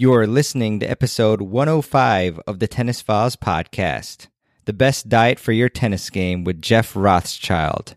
You're listening to episode 105 of the Tennis Files podcast, the best diet for your tennis game with Jeff Rothschild.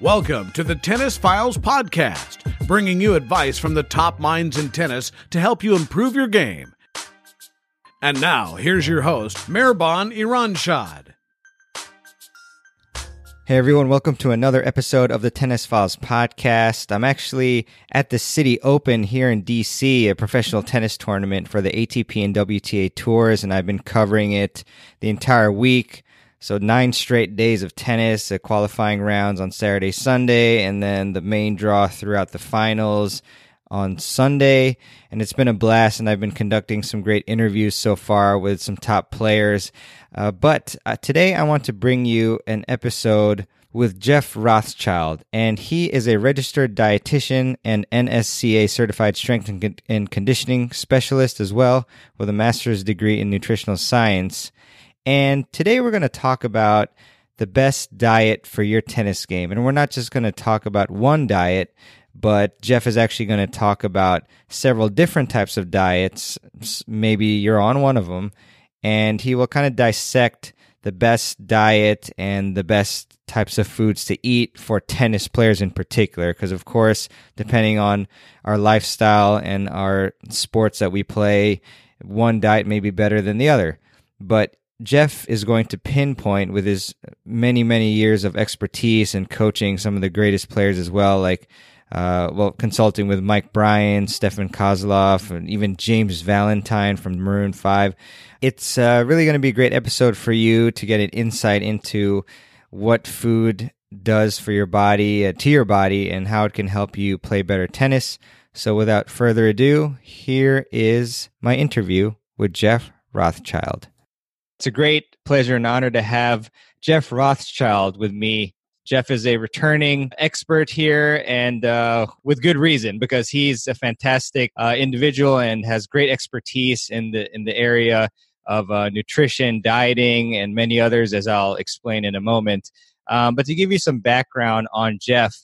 Welcome to the Tennis Files Podcast, bringing you advice from the top minds in tennis to help you improve your game. And now, here's your host, Mirban Iranshad. Hey everyone, welcome to another episode of the Tennis Files podcast. I'm actually at the City Open here in DC, a professional tennis tournament for the ATP and WTA tours, and I've been covering it the entire week. So nine straight days of tennis, uh, qualifying rounds on Saturday, Sunday, and then the main draw throughout the finals on Sunday. And it's been a blast, and I've been conducting some great interviews so far with some top players. Uh, but uh, today I want to bring you an episode with Jeff Rothschild, and he is a registered dietitian and NSCA certified strength and, con- and conditioning specialist as well, with a master's degree in nutritional science. And today we're going to talk about the best diet for your tennis game. And we're not just going to talk about one diet, but Jeff is actually going to talk about several different types of diets. Maybe you're on one of them. And he will kind of dissect the best diet and the best types of foods to eat for tennis players in particular. Because, of course, depending on our lifestyle and our sports that we play, one diet may be better than the other. But Jeff is going to pinpoint with his many, many years of expertise and coaching some of the greatest players as well, like, uh, well, consulting with Mike Bryan, Stefan Kozlov, and even James Valentine from Maroon 5. It's uh, really going to be a great episode for you to get an insight into what food does for your body, uh, to your body, and how it can help you play better tennis. So, without further ado, here is my interview with Jeff Rothschild. It's a great pleasure and honor to have Jeff Rothschild with me. Jeff is a returning expert here, and uh, with good reason, because he's a fantastic uh, individual and has great expertise in the in the area of uh, nutrition, dieting, and many others, as I'll explain in a moment. Um, but to give you some background on Jeff,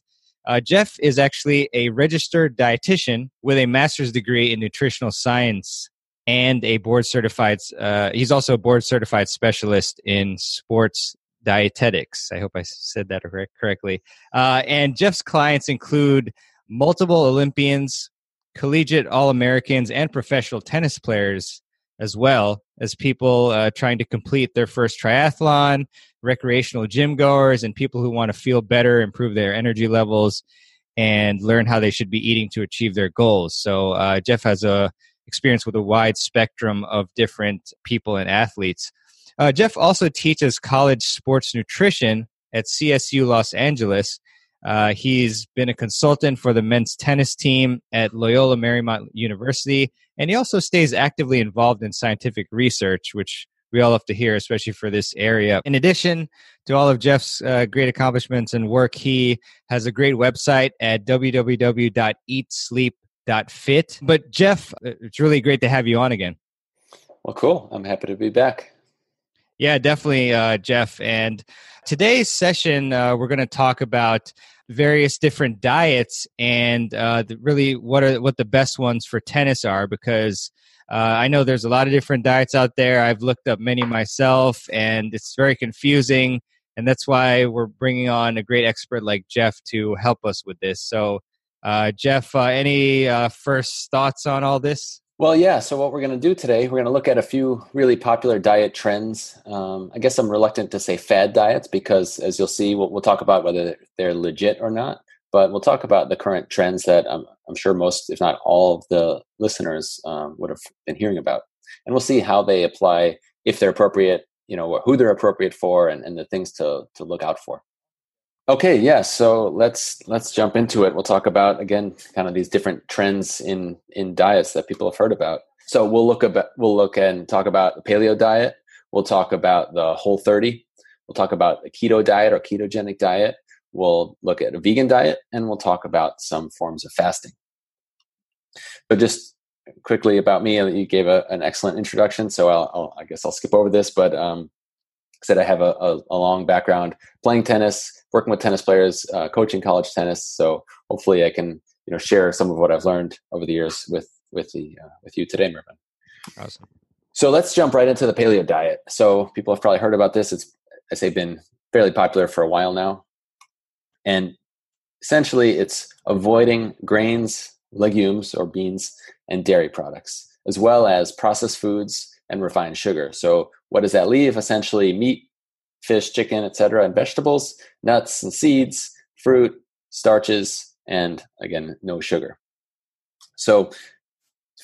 uh, Jeff is actually a registered dietitian with a master's degree in nutritional science and a board certified. Uh, he's also a board certified specialist in sports dietetics. I hope I said that correctly. Uh, and Jeff's clients include multiple Olympians, collegiate All Americans, and professional tennis players, as well as people uh, trying to complete their first triathlon, recreational gym goers, and people who want to feel better, improve their energy levels, and learn how they should be eating to achieve their goals. So uh, Jeff has a experience with a wide spectrum of different people and athletes. Uh, Jeff also teaches college sports nutrition at CSU Los Angeles. Uh, he's been a consultant for the men's tennis team at Loyola Marymount University, and he also stays actively involved in scientific research, which we all love to hear, especially for this area. In addition to all of Jeff's uh, great accomplishments and work, he has a great website at www.eatsleep fit. But Jeff, uh, it's really great to have you on again. Well, cool. I'm happy to be back. Yeah, definitely, uh, Jeff. And today's session, uh, we're going to talk about various different diets and uh, the, really what are what the best ones for tennis are because uh, I know there's a lot of different diets out there. I've looked up many myself, and it's very confusing. And that's why we're bringing on a great expert like Jeff to help us with this. So uh, Jeff, uh, any uh, first thoughts on all this? Well, yeah. So, what we're going to do today, we're going to look at a few really popular diet trends. Um, I guess I'm reluctant to say fad diets because, as you'll see, we'll, we'll, talk about whether they're legit or not. But we'll talk about the current trends that I'm, I'm sure most, if not all, of the listeners um, would have been hearing about. And we'll see how they apply, if they're appropriate, you know, who they're appropriate for, and, and the things to, to look out for. Okay, yeah. So let's let's jump into it. We'll talk about again kind of these different trends in in diets that people have heard about. So we'll look about we'll look and talk about the paleo diet. we'll talk about the Whole 30. We'll talk about a keto diet or ketogenic diet. We'll look at a vegan diet, and we'll talk about some forms of fasting. But just quickly about me, you gave a, an excellent introduction, so I'll, I'll, i guess I'll skip over this. But um, said I have a, a, a, long background playing tennis, working with tennis players, uh, coaching college tennis. So hopefully, I can you know share some of what I've learned over the years with with the uh, with you today, Mervyn. Awesome. So let's jump right into the paleo diet. So people have probably heard about this. It's I say been fairly popular for a while now, and essentially it's avoiding grains, legumes or beans, and dairy products, as well as processed foods and refined sugar. So what does that leave? Essentially meat, fish, chicken, etc., and vegetables, nuts and seeds, fruit, starches, and again, no sugar. So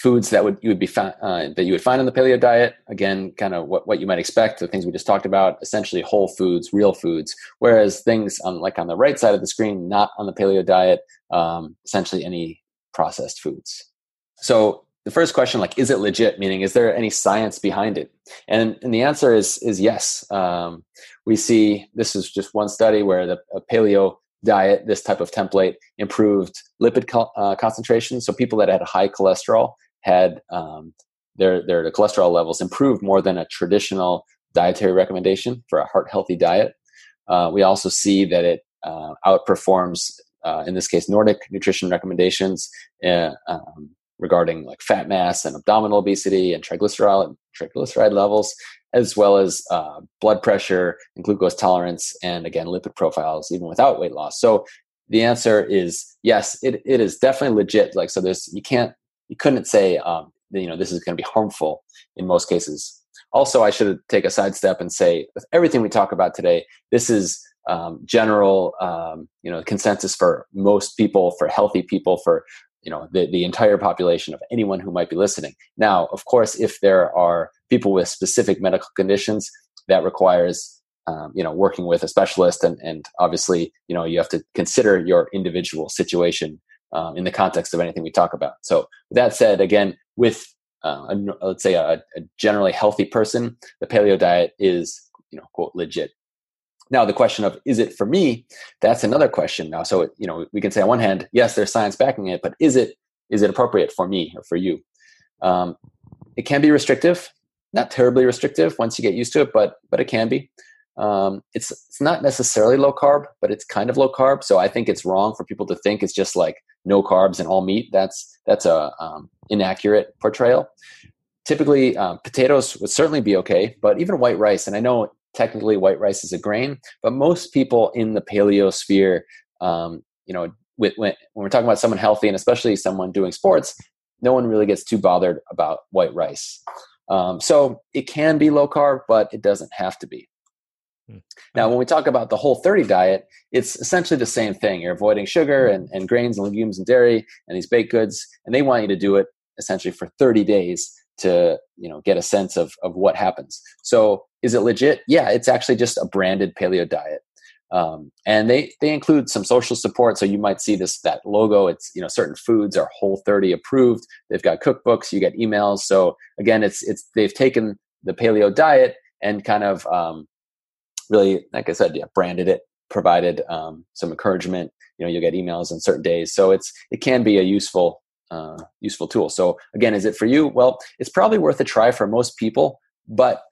foods that would you would be uh, that you would find on the paleo diet again kind of what, what you might expect the things we just talked about essentially whole foods real foods whereas things on like on the right side of the screen not on the paleo diet um, essentially any processed foods so the first question like is it legit? Meaning is there any science behind it? And, and the answer is is yes. Um, we see this is just one study where the paleo diet this type of template improved lipid co- uh, concentration. So people that had high cholesterol had um, their their cholesterol levels improved more than a traditional dietary recommendation for a heart healthy diet. Uh, we also see that it uh, outperforms uh, in this case nordic nutrition recommendations uh, um, regarding like fat mass and abdominal obesity and triglyceride triglyceride levels, as well as uh, blood pressure and glucose tolerance, and again lipid profiles even without weight loss. So the answer is yes, it, it is definitely legit. Like so, there's you can't you couldn't say um, you know this is going to be harmful in most cases. Also, I should take a sidestep and say with everything we talk about today, this is um, general um, you know consensus for most people for healthy people for you know the, the entire population of anyone who might be listening. Now of course if there are people with specific medical conditions that requires um, you know working with a specialist and, and obviously you know you have to consider your individual situation um, in the context of anything we talk about. So that said again with uh, a, let's say a, a generally healthy person the paleo diet is you know quote legit now, the question of is it for me? That's another question now. So, you know, we can say on one hand, yes, there's science backing it, but is it is it appropriate for me or for you? Um, it can be restrictive, not terribly restrictive once you get used to it, but but it can be. Um, it's it's not necessarily low carb, but it's kind of low carb. So I think it's wrong for people to think it's just like no carbs and all meat. That's that's a um, inaccurate portrayal. Typically, uh, potatoes would certainly be okay, but even white rice. And I know technically white rice is a grain, but most people in the paleo sphere, um, you know, with, when, when we're talking about someone healthy and especially someone doing sports, no one really gets too bothered about white rice. Um, so it can be low carb, but it doesn't have to be. Hmm. Now, when we talk about the whole 30 diet, it's essentially the same thing. You're avoiding sugar and, and grains and legumes and dairy and these baked goods, and they want you to do it essentially for 30 days to you know get a sense of of what happens. So is it legit? Yeah, it's actually just a branded paleo diet. Um, and they they include some social support. So you might see this that logo. It's you know certain foods are whole 30 approved. They've got cookbooks. You get emails. So again it's it's they've taken the paleo diet and kind of um, really like i said yeah branded it provided um, some encouragement. You know you'll get emails on certain days. So it's it can be a useful uh, useful tool. So again is it for you? Well it's probably worth a try for most people but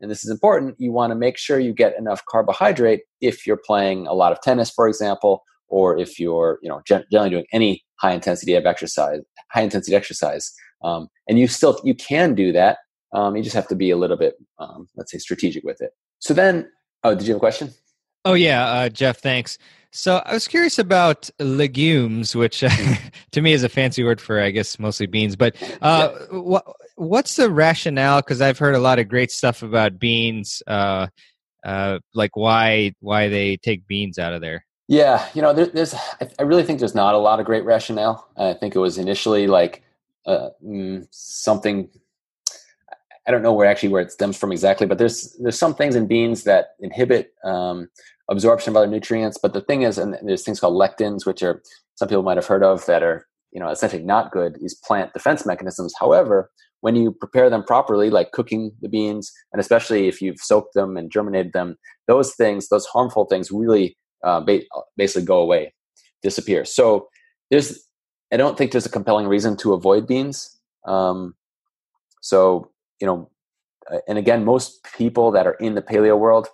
and this is important, you want to make sure you get enough carbohydrate if you're playing a lot of tennis, for example, or if you're you know generally doing any high intensity of exercise, high intensity exercise. Um, and you still you can do that. Um, you just have to be a little bit, um, let's say, strategic with it. So then, oh, did you have a question? Oh yeah, uh, Jeff, thanks. So I was curious about legumes, which to me is a fancy word for, I guess, mostly beans. But uh, yeah. what what's the rationale? Because I've heard a lot of great stuff about beans, uh, uh, like why why they take beans out of there. Yeah, you know, there, there's I really think there's not a lot of great rationale. I think it was initially like uh, mm, something. I don't know where actually where it stems from exactly, but there's there's some things in beans that inhibit um, absorption of other nutrients. But the thing is, and there's things called lectins, which are some people might have heard of that are you know essentially not good. These plant defense mechanisms. However, when you prepare them properly, like cooking the beans, and especially if you've soaked them and germinated them, those things, those harmful things, really uh, ba- basically go away, disappear. So there's, I don't think there's a compelling reason to avoid beans. Um, so you know, uh, and again, most people that are in the paleo world,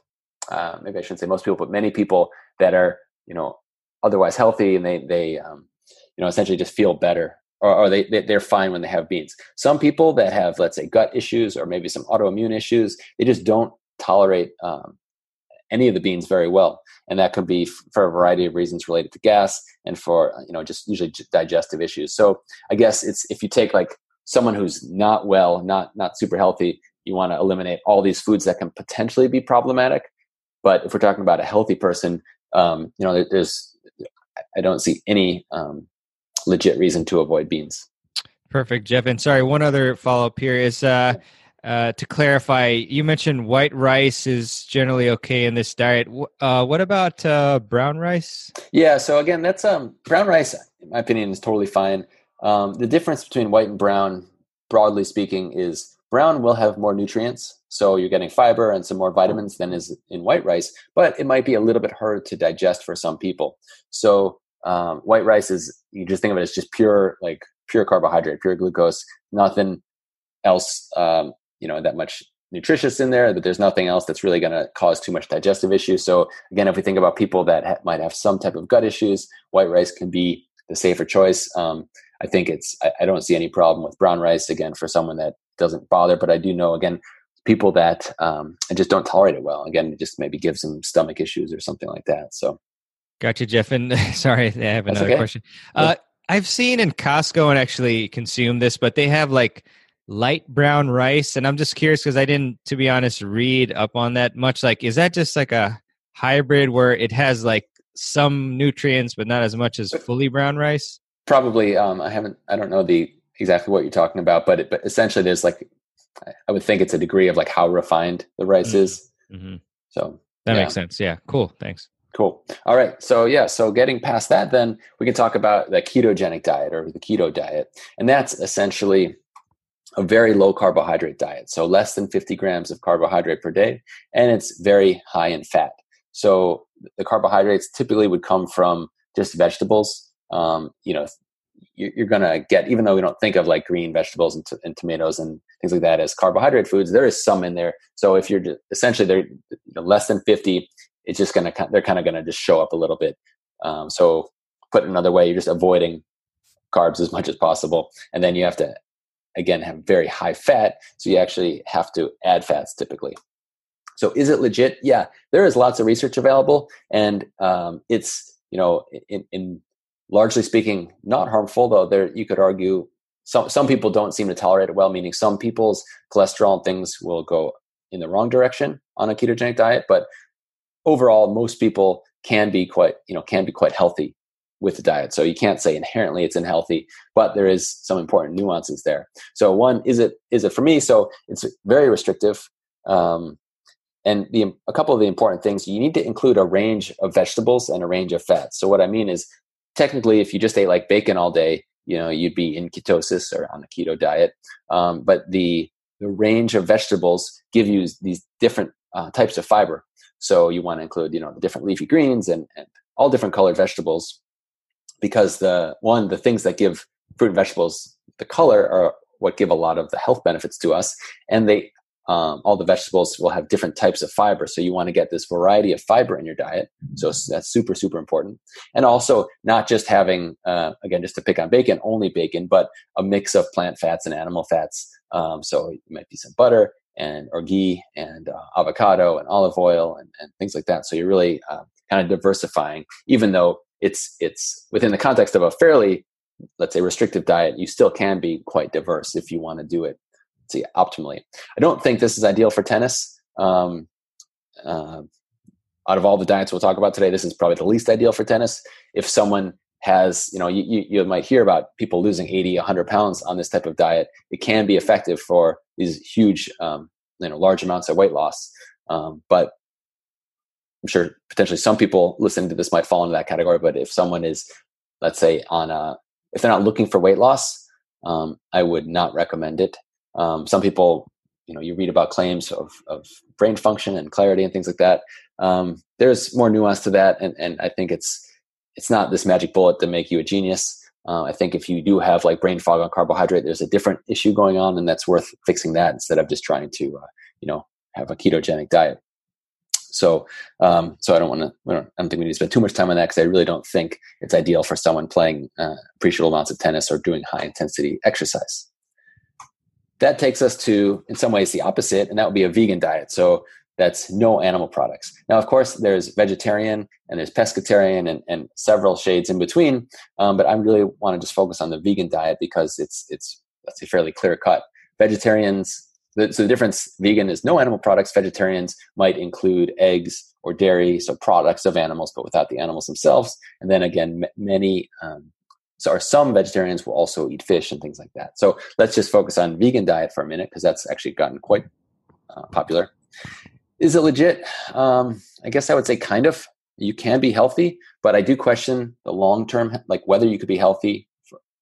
uh, maybe I shouldn't say most people, but many people that are you know otherwise healthy and they they um, you know essentially just feel better or, or they, they are fine when they have beans. Some people that have let's say gut issues or maybe some autoimmune issues, they just don't tolerate um, any of the beans very well, and that could be f- for a variety of reasons related to gas and for you know just usually digestive issues. So I guess it's if you take like someone who's not well, not not super healthy, you want to eliminate all these foods that can potentially be problematic. But if we're talking about a healthy person, um, you know, there's I don't see any um, legit reason to avoid beans. Perfect, Jeff. And sorry, one other follow up here is uh, uh, to clarify. You mentioned white rice is generally okay in this diet. Uh, what about uh, brown rice? Yeah. So again, that's um, brown rice. In my opinion, is totally fine. Um, the difference between white and brown, broadly speaking, is brown will have more nutrients. So you're getting fiber and some more vitamins than is in white rice, but it might be a little bit harder to digest for some people. So um, white rice is you just think of it as just pure like pure carbohydrate, pure glucose, nothing else um, you know that much nutritious in there. But there's nothing else that's really going to cause too much digestive issues. So again, if we think about people that ha- might have some type of gut issues, white rice can be the safer choice. Um, I think it's I, I don't see any problem with brown rice again for someone that doesn't bother. But I do know again people that um, just don't tolerate it well. Again, it just maybe gives them stomach issues or something like that. So, gotcha, Jeff. And sorry, I have another okay. question. Uh, I've seen in Costco and actually consume this, but they have like light brown rice, and I'm just curious because I didn't, to be honest, read up on that much. Like, is that just like a hybrid where it has like some nutrients but not as much as fully brown rice? Probably. Um, I haven't. I don't know the exactly what you're talking about, but it, but essentially, there's like I would think it's a degree of like how refined the rice mm-hmm. is. Mm-hmm. So that yeah. makes sense. Yeah. Cool. Thanks. Cool. All right. So yeah. So getting past that, then we can talk about the ketogenic diet or the keto diet, and that's essentially a very low carbohydrate diet. So less than 50 grams of carbohydrate per day, and it's very high in fat. So the carbohydrates typically would come from just vegetables. Um, you know, you're going to get, even though we don't think of like green vegetables and, t- and, tomatoes and things like that as carbohydrate foods, there is some in there. So if you're essentially they're less than 50, it's just to, they're kind of to just show up a little bit. Um, so put another way, you're just avoiding carbs as much as possible. And then you have to, again, have very high fat. So you actually have to add fats typically. So is it legit? Yeah, there is lots of research available and um, it's, you know, in, in largely speaking, not harmful, though there you could argue some some people don't seem to tolerate it well, meaning some people's cholesterol and things will go in the wrong direction on a ketogenic diet. But overall, most people can be quite, you know, can be quite healthy with the diet. So you can't say inherently it's unhealthy, but there is some important nuances there. So one, is it is it for me? So it's very restrictive. Um, and the, a couple of the important things you need to include a range of vegetables and a range of fats. So what I mean is technically, if you just ate like bacon all day, you know, you'd be in ketosis or on a keto diet. Um, but the the range of vegetables give you these different uh, types of fiber. So you want to include, you know, the different leafy greens and, and all different colored vegetables, because the one the things that give fruit and vegetables the color are what give a lot of the health benefits to us, and they um, all the vegetables will have different types of fiber. So you want to get this variety of fiber in your diet. So that's super, super important. And also not just having, uh, again, just to pick on bacon, only bacon, but a mix of plant fats and animal fats. Um, so it might be some butter and or ghee and uh, avocado and olive oil and, and, things like that. So you're really uh, kind of diversifying, even though it's it's within the context of a fairly, let's say, restrictive diet. You still can be quite diverse if you want to do it see optimally. I don't think this is ideal for tennis. Um, uh, out of all the diets we'll talk about today, this is probably the least ideal for tennis. If someone has, you know, you, you, might hear about people losing 80, 100 pounds on this type of diet. It can be effective for these huge, um, you know, large amounts of weight loss. Um, but I'm sure potentially some people listening to this might fall into that category. But if someone is, let's say, on a, if they're not looking for weight loss, um, I would not recommend it. Um, some people, you know, you read about claims of, of brain function and clarity and things like that. Um, there's more nuance to that, and, and I think it's it's not this magic bullet to make you a genius. Uh, I think if you do have like brain fog on carbohydrate, there's a different issue going on, and that's worth fixing that instead of just trying to, uh, you know, have a ketogenic diet. So, um, so I don't want to. I don't think we need to spend too much time on that because I really don't think it's ideal for someone playing uh, appreciable amounts of tennis or doing high intensity exercise. That takes us to, in some ways, the opposite, and that would be a vegan diet. So that's no animal products. Now, of course, there's vegetarian and there's pescatarian and, and several shades in between. Um, but I really want to just focus on the vegan diet because it's it's let's say fairly clear cut. Vegetarians, the, so the difference: vegan is no animal products. Vegetarians might include eggs or dairy, so products of animals, but without the animals themselves. And then again, m- many. Um, so or some vegetarians will also eat fish and things like that. So let's just focus on vegan diet for a minute because that's actually gotten quite uh, popular. Is it legit? Um, I guess I would say kind of. You can be healthy, but I do question the long term, like whether you could be healthy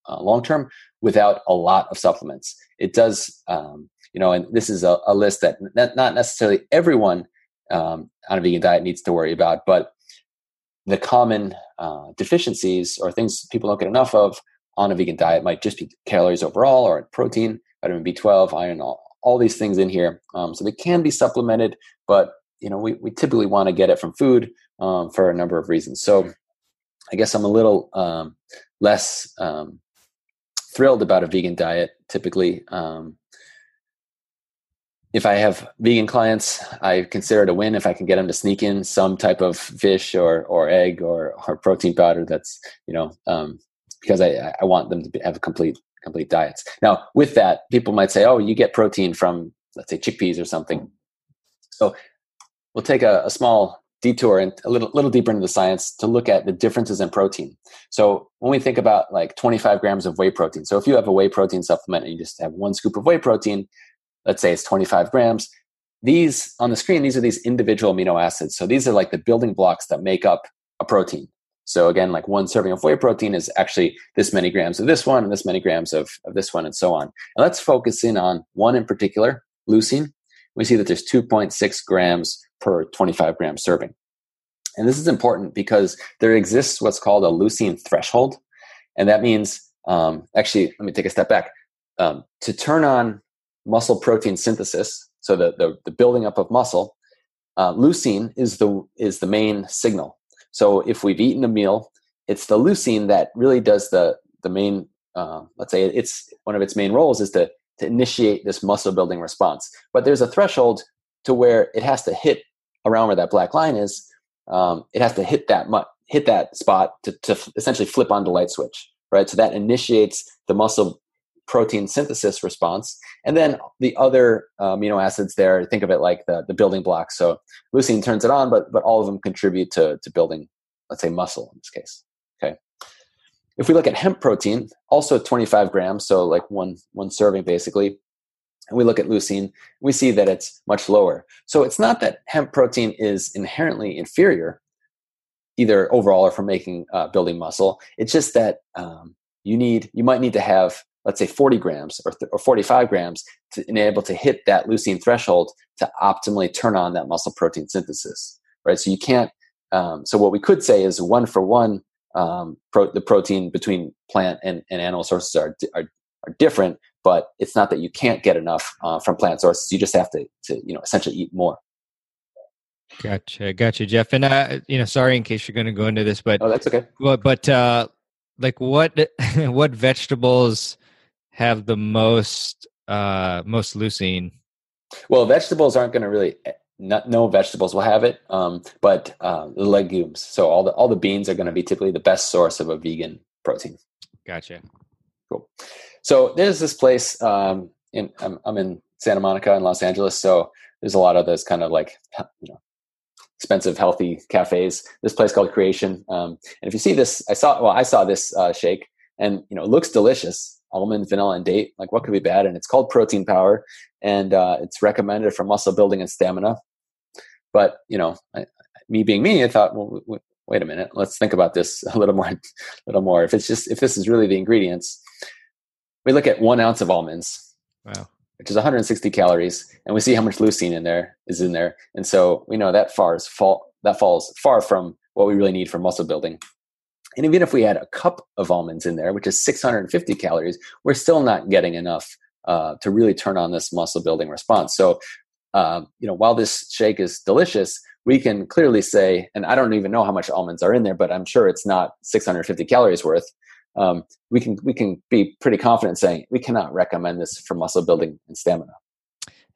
uh, long term without a lot of supplements. It does, um, you know, and this is a, a list that not necessarily everyone um, on a vegan diet needs to worry about, but the common uh, deficiencies or things people don't get enough of on a vegan diet might just be calories overall or protein, vitamin B12, iron, all, all these things in here. Um, so they can be supplemented, but you know we, we typically want to get it from food um, for a number of reasons. So I guess I'm a little um, less um, thrilled about a vegan diet typically. Um, if I have vegan clients, I consider it a win if I can get them to sneak in some type of fish or or egg or or protein powder. That's you know um, because I I want them to have a complete complete diets. Now, with that, people might say, "Oh, you get protein from let's say chickpeas or something." So, we'll take a, a small detour and a little little deeper into the science to look at the differences in protein. So, when we think about like 25 grams of whey protein, so if you have a whey protein supplement and you just have one scoop of whey protein, let's say it's 25 grams. These on the screen, these are these individual amino acids. So these are like the building blocks that make up a protein. So again, like one serving of whey protein is actually this many grams of this one and this many grams of, of this one and so on. And let's focus in on one in particular, leucine. We see that there's 2.6 grams per 25 gram serving. And this is important because there exists what's called a leucine threshold. And that means, um, actually, let me take a step back. Um, to turn on muscle protein synthesis, so the, the, the building up of muscle, uh, leucine is the, is the main signal. So if we've eaten a meal, it's the leucine that really does the the main. Uh, let's say it's one of its main roles is to to initiate this muscle building response. But there's a threshold to where it has to hit around where that black line is. Um, it has to hit that mu- hit that spot to, to essentially flip on the light switch, right? So that initiates the muscle protein synthesis response. And then the other uh, amino acids there, think of it like the, the building blocks. So leucine turns it on, but, but all of them contribute to, to building, let's say, muscle in this case. Okay. If we look at hemp protein, also 25 grams, so like one, one serving basically, and we look at leucine, we see that it's much lower. So it's not that hemp protein is inherently inferior, either overall or for making uh, building muscle. It's just that um, you need you might need to have let's say 40 grams or, th- or 45 grams to enable to hit that leucine threshold to optimally turn on that muscle protein synthesis right so you can't um, so what we could say is one for one um, pro- the protein between plant and, and animal sources are, are, are different but it's not that you can't get enough uh, from plant sources you just have to, to you know essentially eat more Gotcha, gotcha, Jeff. And uh, you know, sorry in case you're going to go into this, but oh, that's okay. But but uh, like what what vegetables have the most uh most leucine? Well, vegetables aren't going to really. Eh, not, no vegetables will have it, um, but uh, the legumes. So all the all the beans are going to be typically the best source of a vegan protein. Gotcha. Cool. So there's this place. Um, in I'm, I'm in Santa Monica in Los Angeles, so there's a lot of those kind of like you know expensive healthy cafes. This place called Kreation. um, and if you see this, I saw well I saw this uh, shake, and you know it looks delicious almond, vanilla, and date. Like, what could be bad? And it's called Protein Power, and uh, it's recommended for muscle building and stamina. But you know, I, me being me, I thought, well, w- wait a minute, let's think about this a little more. A little more. If it's just if this is really the ingredients, we look at one ounce of almonds. Wow. which is 160 calories, and we see how much leucine in there is in there, and so we know that far is fall that falls far from what we really need for muscle building. And even if we had a cup of almonds in there, which is 650 calories, we're still not getting enough uh, to really turn on this muscle building response. So, um, you know, while this shake is delicious, we can clearly say, and I don't even know how much almonds are in there, but I'm sure it's not 650 calories worth. Um, we can we can be pretty confident saying we cannot recommend this for muscle building and stamina.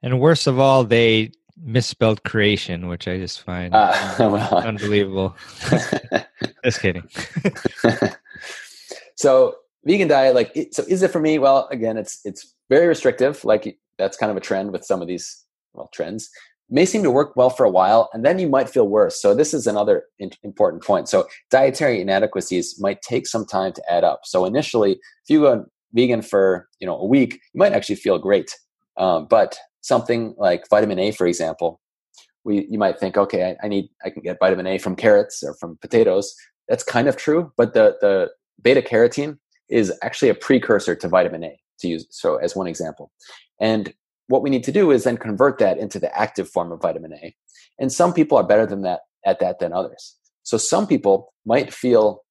And worst of all, they misspelled creation, which I just find uh, well, unbelievable. just kidding. so vegan diet, like, so is it for me? Well, again, it's it's very restrictive. Like that's kind of a trend with some of these well trends. May seem to work well for a while, and then you might feel worse. So this is another in- important point. So dietary inadequacies might take some time to add up. So initially, if you go vegan for you know a week, you might actually feel great. Um, but something like vitamin A, for example, we you might think, okay, I, I, need I can get vitamin A from carrots or from potatoes. That's kind of true, but the the beta carotene is actually a precursor to vitamin A to use so as one example. And what we need to do is then convert that into the active form of vitamin A. And some people are better than that at that than others. So some people might feel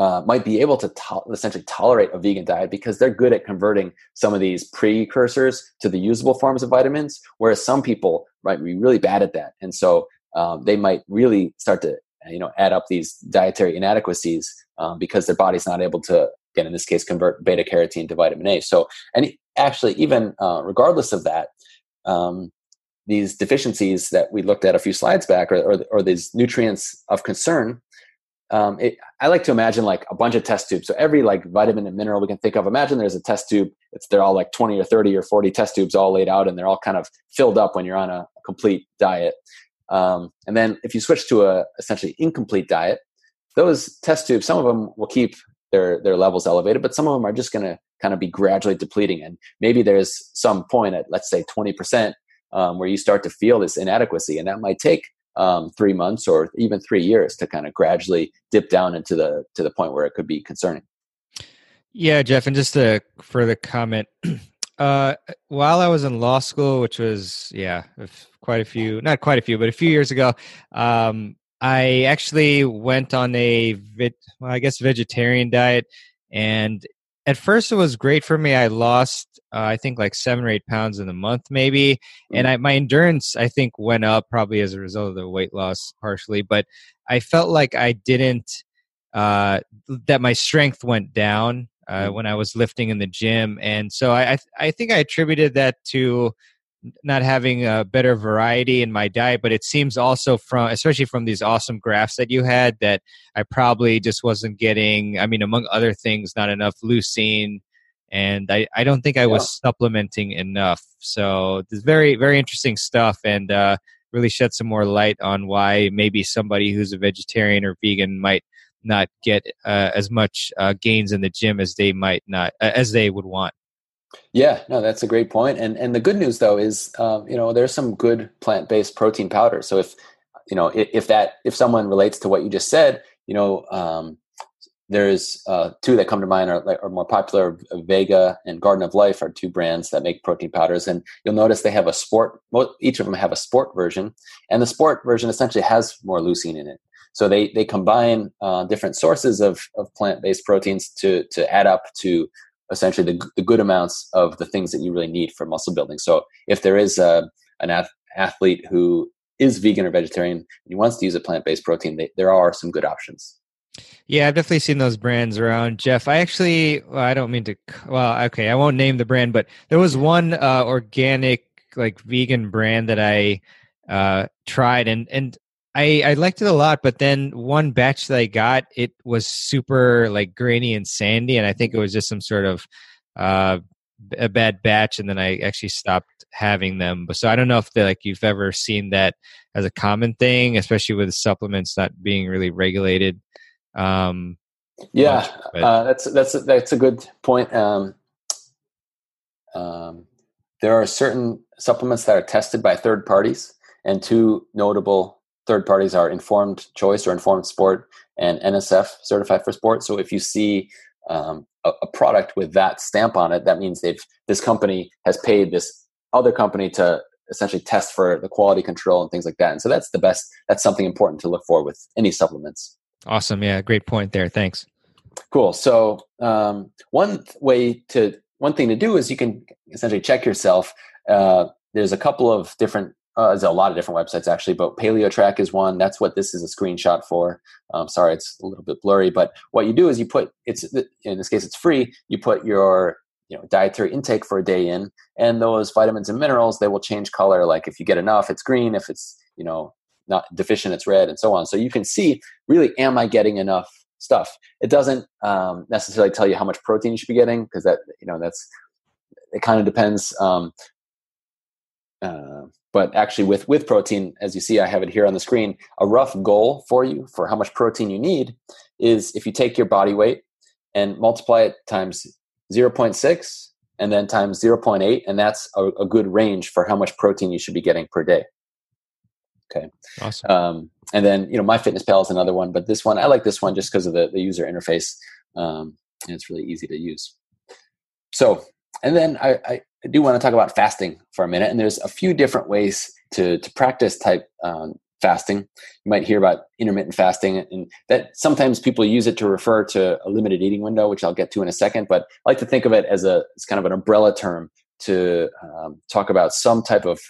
uh, might be able to to- essentially tolerate a vegan diet because they're good at converting some of these precursors to the usable forms of vitamins, whereas some people might be really bad at that, and so um, they might really start to you know add up these dietary inadequacies um, because their body's not able to again in this case convert beta carotene to vitamin A. So and actually even uh, regardless of that. Um, these deficiencies that we looked at a few slides back, or, or, or these nutrients of concern, um, it, I like to imagine like a bunch of test tubes. So every like vitamin and mineral we can think of, imagine there's a test tube. It's they're all like 20 or 30 or 40 test tubes all laid out, and they're all kind of filled up when you're on a, complete diet. Um, and then if you switch to a essentially incomplete diet, those test tubes, some of them will keep their their levels elevated, but some of them are just going to kind of be gradually depleting. And maybe there's some point at let's say 20 percent um, where you start to feel this inadequacy, and that might take um, three months or even three years to kind of gradually dip down into the to the point where it could be concerning. Yeah, Jeff, and just a further comment. Uh, while I was in law school, which was yeah, quite a few, not quite a few, but a few years ago, um, I actually went on a well, I guess vegetarian diet, and at first it was great for me. I lost, uh, I think, like seven or eight pounds in a month, maybe, and mm. I, my endurance, I think, went up probably as a result of the weight loss, partially. But I felt like I didn't, uh, that my strength went down uh, mm. when I was lifting in the gym, and so I, I, I think I attributed that to not having a better variety in my diet but it seems also from especially from these awesome graphs that you had that i probably just wasn't getting i mean among other things not enough leucine and i, I don't think i was yeah. supplementing enough so this very very interesting stuff and uh, really shed some more light on why maybe somebody who's a vegetarian or vegan might not get uh, as much uh, gains in the gym as they might not uh, as they would want yeah, no, that's a great point. And and the good news though is, um, you know, there's some good plant based protein powders. So if you know if, if, that if someone relates to what you just said, you know, um, there's uh, two that come to mind are, are more popular. Vega and Garden of Life are two brands that make protein powders, and you'll notice they have a sport. Each of them have a sport version, and the sport version essentially has more leucine in it. So they they combine uh, different sources of, of plant based proteins to to add up to essentially the, the good amounts of the things that you really need for muscle building. So if there is a, an ath- athlete who is vegan or vegetarian and he wants to use a plant-based protein, they, there are some good options. Yeah, I've definitely seen those brands around, Jeff. I actually, well, I don't mean to, well, okay, I won't name the brand, but there was one uh, organic, like vegan brand that I uh, tried, and and I, I liked it a lot, but then one batch that I got, it was super like grainy and sandy, and I think it was just some sort of uh, a bad batch, and then I actually stopped having them. But so I don't know if like you've ever seen that as a common thing, especially with supplements not being really regulated. Um, yeah, much, uh, that's that's that's a good point. Um, um, there are certain supplements that are tested by third parties, and two notable third parties are Informed Choice or Informed Sport and NSF Certified for Sport. So if you see um, a, a product with that stamp on it, that means they've this company has paid this other company to essentially test for the quality control and things like that. And so that's the best. That's something important to look for with any supplements. Awesome. Yeah, great point there. Thanks. Cool. So um, one way to one thing to do is you can essentially check yourself. Uh, there's a couple of different uh, there's a lot of different websites actually, but PaleoTrack is one. That's what this is a screenshot for. Um, sorry, it's a little bit blurry, but what you do is you put it's in this case it's free. You put your you know dietary intake for a day in, and those vitamins and minerals they will change color. Like if you get enough, it's green. If it's you know not deficient, it's red, and so on. So you can see really, am I getting enough stuff? It doesn't um, necessarily tell you how much protein you should be getting because that you know that's it kind of depends. Um, uh, but actually with with protein as you see i have it here on the screen a rough goal for you for how much protein you need is if you take your body weight and multiply it times 0.6 and then times 0.8 and that's a, a good range for how much protein you should be getting per day. Okay. Awesome. Um, and then you know MyFitnessPal is another one but this one i like this one just because of the, the user interface um, and it's really easy to use. So and then I, I, I do want to talk about fasting for a minute. And there's a few different ways to, to practice type um, fasting. You might hear about intermittent fasting, and that sometimes people use it to refer to a limited eating window, which I'll get to in a second. But I like to think of it as a it's kind of an umbrella term to um, talk about some type of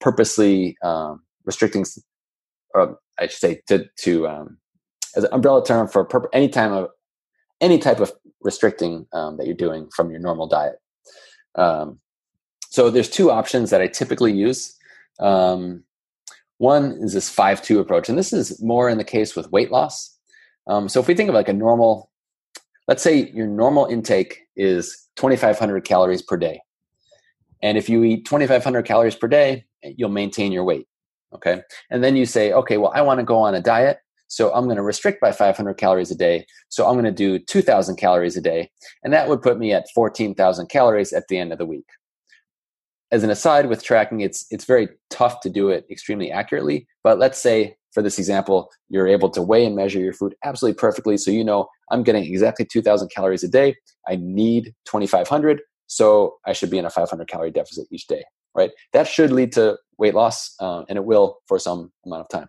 purposely um, restricting, or I should say, to to um, as an umbrella term for any time of any type of restricting um, that you're doing from your normal diet. So there's two options that I typically use. Um, one is this 5-2 approach, and this is more in the case with weight loss. Um, so if we think of like a normal, let's say your normal intake is 2,500 calories per day. And if you eat 2,500 calories per day, you'll maintain your weight. Okay. And then you say, okay, well, I want to go on a diet. So I'm going to restrict by 500 calories a day. So I'm going to do 2,000 calories a day. And that would put me at 14,000 calories at the end of the week as an aside with tracking it's it's very tough to do it extremely accurately but let's say for this example you're able to weigh and measure your food absolutely perfectly so you know i'm getting exactly 2000 calories a day. I need 2500 so i should be in a 500 calorie deficit each day right? That should lead to weight loss uh, and it will for some amount of time